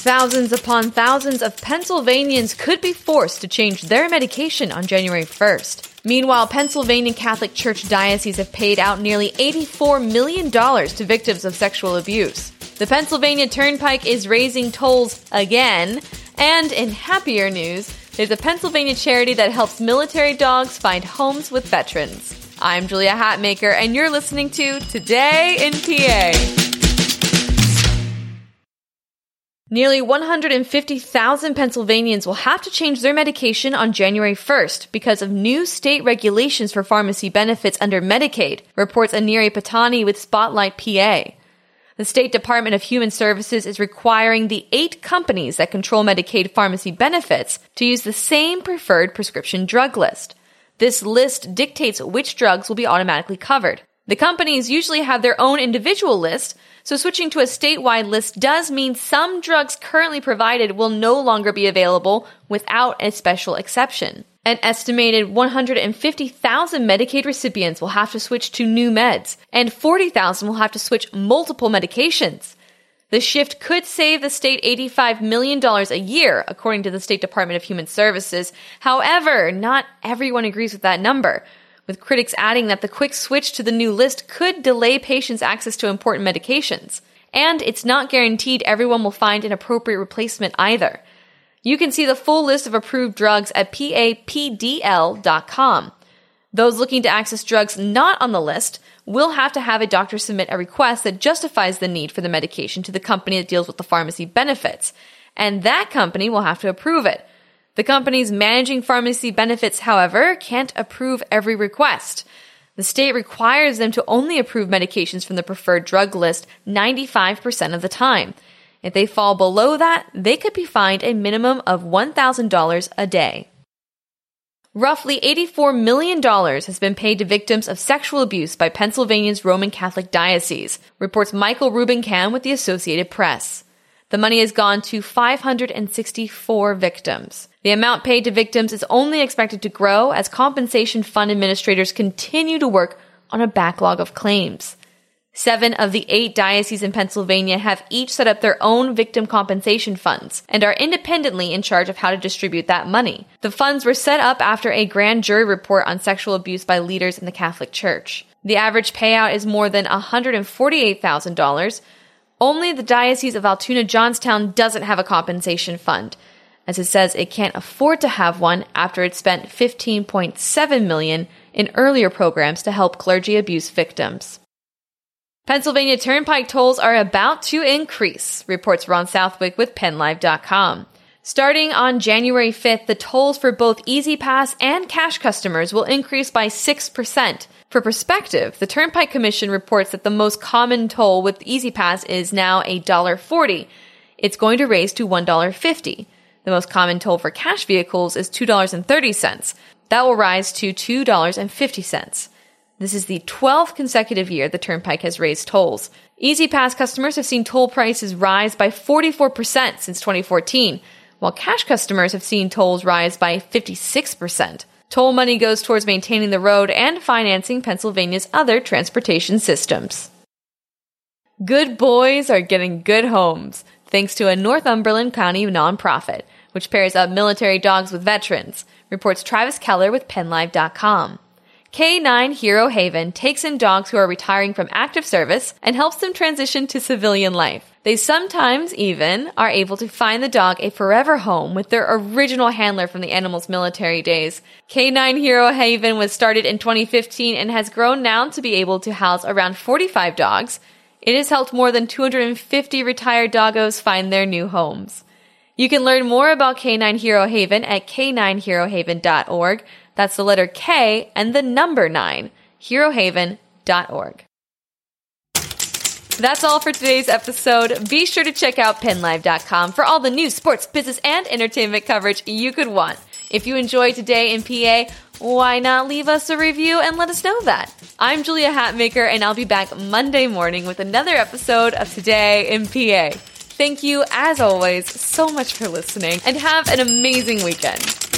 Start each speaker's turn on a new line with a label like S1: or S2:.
S1: Thousands upon thousands of Pennsylvanians could be forced to change their medication on January 1st. Meanwhile, Pennsylvania Catholic Church dioceses have paid out nearly $84 million to victims of sexual abuse. The Pennsylvania Turnpike is raising tolls again. And in happier news, there's a Pennsylvania charity that helps military dogs find homes with veterans. I'm Julia Hatmaker, and you're listening to Today in PA. Nearly 150,000 Pennsylvanians will have to change their medication on January 1st because of new state regulations for pharmacy benefits under Medicaid, reports Aneri Pattani with Spotlight PA. The State Department of Human Services is requiring the eight companies that control Medicaid pharmacy benefits to use the same preferred prescription drug list. This list dictates which drugs will be automatically covered. The companies usually have their own individual list, so switching to a statewide list does mean some drugs currently provided will no longer be available without a special exception. An estimated 150,000 Medicaid recipients will have to switch to new meds, and 40,000 will have to switch multiple medications. The shift could save the state $85 million a year, according to the State Department of Human Services. However, not everyone agrees with that number with critics adding that the quick switch to the new list could delay patients' access to important medications. And it's not guaranteed everyone will find an appropriate replacement either. You can see the full list of approved drugs at papdl.com. Those looking to access drugs not on the list will have to have a doctor submit a request that justifies the need for the medication to the company that deals with the pharmacy benefits. And that company will have to approve it. The companies managing pharmacy benefits, however, can't approve every request. The state requires them to only approve medications from the preferred drug list 95% of the time. If they fall below that, they could be fined a minimum of $1,000 a day. Roughly $84 million has been paid to victims of sexual abuse by Pennsylvania's Roman Catholic Diocese, reports Michael Rubinkam with the Associated Press. The money has gone to 564 victims. The amount paid to victims is only expected to grow as compensation fund administrators continue to work on a backlog of claims. Seven of the eight dioceses in Pennsylvania have each set up their own victim compensation funds and are independently in charge of how to distribute that money. The funds were set up after a grand jury report on sexual abuse by leaders in the Catholic Church. The average payout is more than $148,000, only the Diocese of Altoona Johnstown doesn't have a compensation fund, as it says it can't afford to have one after it spent 15.7 million in earlier programs to help clergy abuse victims. Pennsylvania Turnpike tolls are about to increase, reports Ron Southwick with PennLive.com. Starting on January 5th, the tolls for both E-ZPass and cash customers will increase by 6%. For perspective, the Turnpike Commission reports that the most common toll with E-ZPass is now $1.40. It's going to raise to $1.50. The most common toll for cash vehicles is $2.30. That will rise to $2.50. This is the 12th consecutive year the Turnpike has raised tolls. E-ZPass customers have seen toll prices rise by 44% since 2014 while cash customers have seen tolls rise by 56%. Toll money goes towards maintaining the road and financing Pennsylvania's other transportation systems. Good boys are getting good homes, thanks to a Northumberland County nonprofit, which pairs up military dogs with veterans, reports Travis Kellar with PennLive.com. K9 Hero Haven takes in dogs who are retiring from active service and helps them transition to civilian life. They sometimes even are able to find the dog a forever home with their original handler from the animal's military days. K9 Hero Haven was started in 2015 and has grown now to be able to house around 45 dogs. It has helped more than 250 retired doggos find their new homes. You can learn more about K9 Hero Haven at k9herohaven.org. That's the letter K and the number 9, herohaven.org. That's all for today's episode. Be sure to check out pennlive.com for all the news, sports, business, and entertainment coverage you could want. If you enjoyed today in PA, why not leave us a review and let us know that? I'm Julia Hatmaker, and I'll be back Monday morning with another episode of Today in PA. Thank you, as always, so much for listening, and have an amazing weekend.